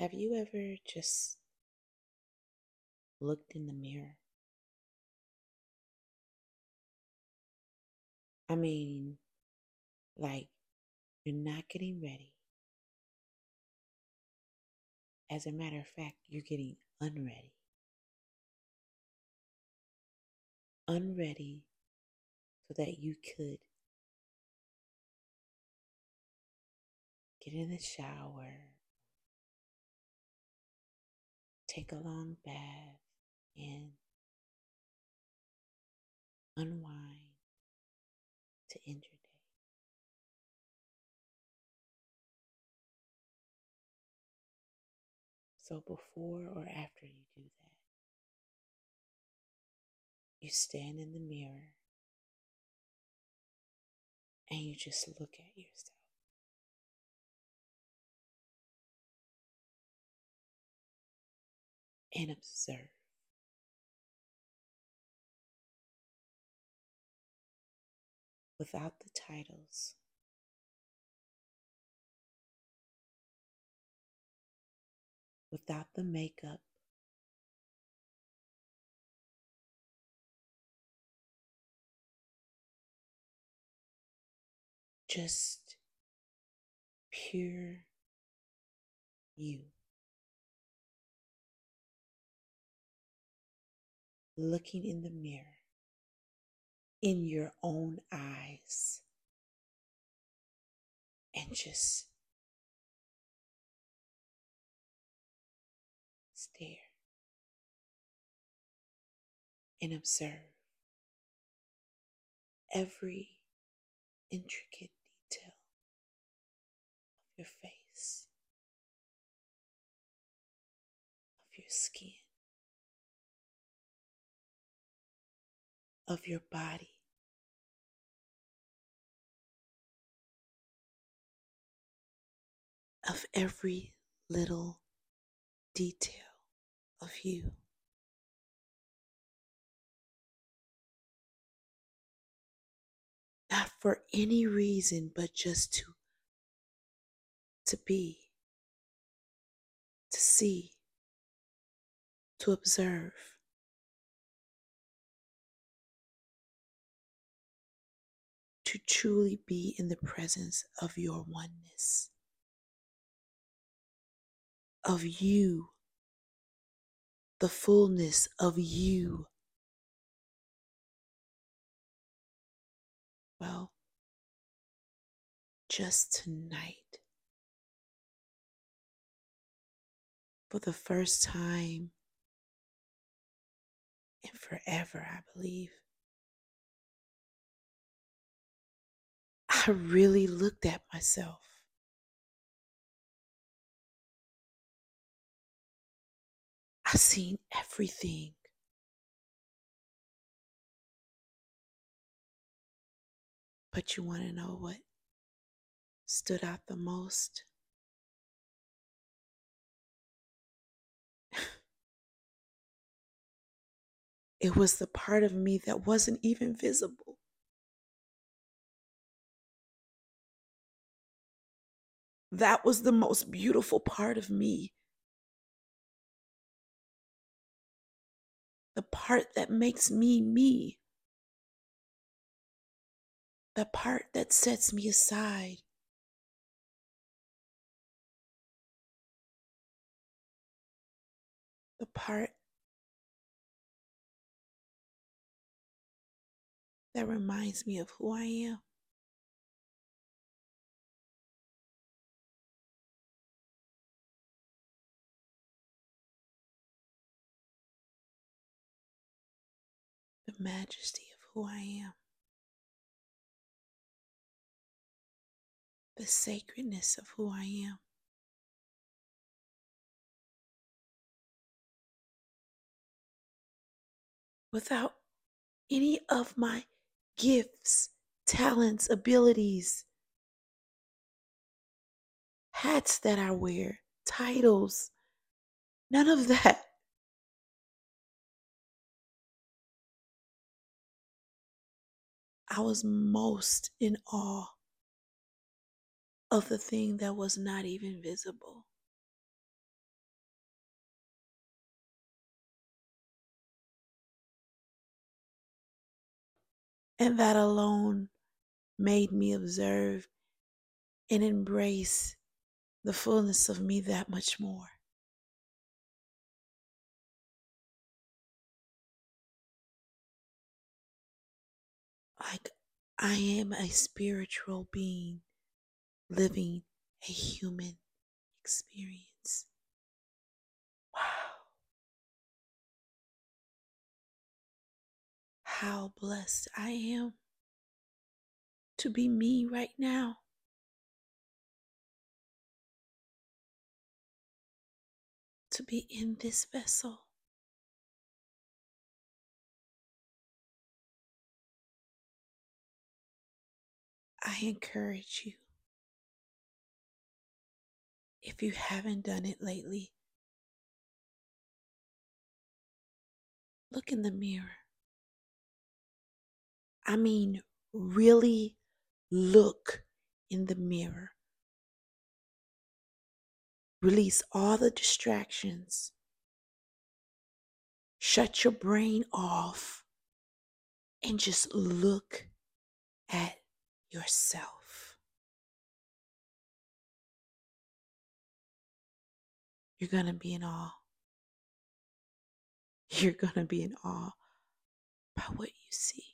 Have you ever just looked in the mirror? I mean, like you're not getting ready. As a matter of fact, you're getting unready. Unready so that you could get in the shower, take a long bath, and unwind to end your day. So, before or after you do that, you stand in the mirror and you just look at yourself. And observe. Without the titles, without the makeup, just pure you. Looking in the mirror, in your own eyes, and just stare and observe every intricate detail of your face, of your skin, of your body. Of every little detail of you. Not for any reason, but just to, to be, to see, to observe. To truly be in the presence of your oneness, of you, the fullness of you. Well, just tonight, for the first time in forever, I believe, I really looked at myself. I seen everything. But you want to know what stood out the most? it was the part of me that wasn't even visible. That was the most beautiful part of me. The part that makes me me. The part that sets me aside. The part that reminds me of who I am. Majesty of who I am. The sacredness of who I am. Without any of my gifts, talents, abilities, hats that I wear, titles, none of that. I was most in awe of the thing that was not even visible. And that alone made me observe and embrace the fullness of me that much more. I am a spiritual being living a human experience. Wow. How blessed I am to be me right now. To be in this vessel. I encourage you, if you haven't done it lately, look in the mirror. I mean, really look in the mirror. Release all the distractions. Shut your brain off and just look at yourself. You're going to be in awe. You're going to be in awe by what you see.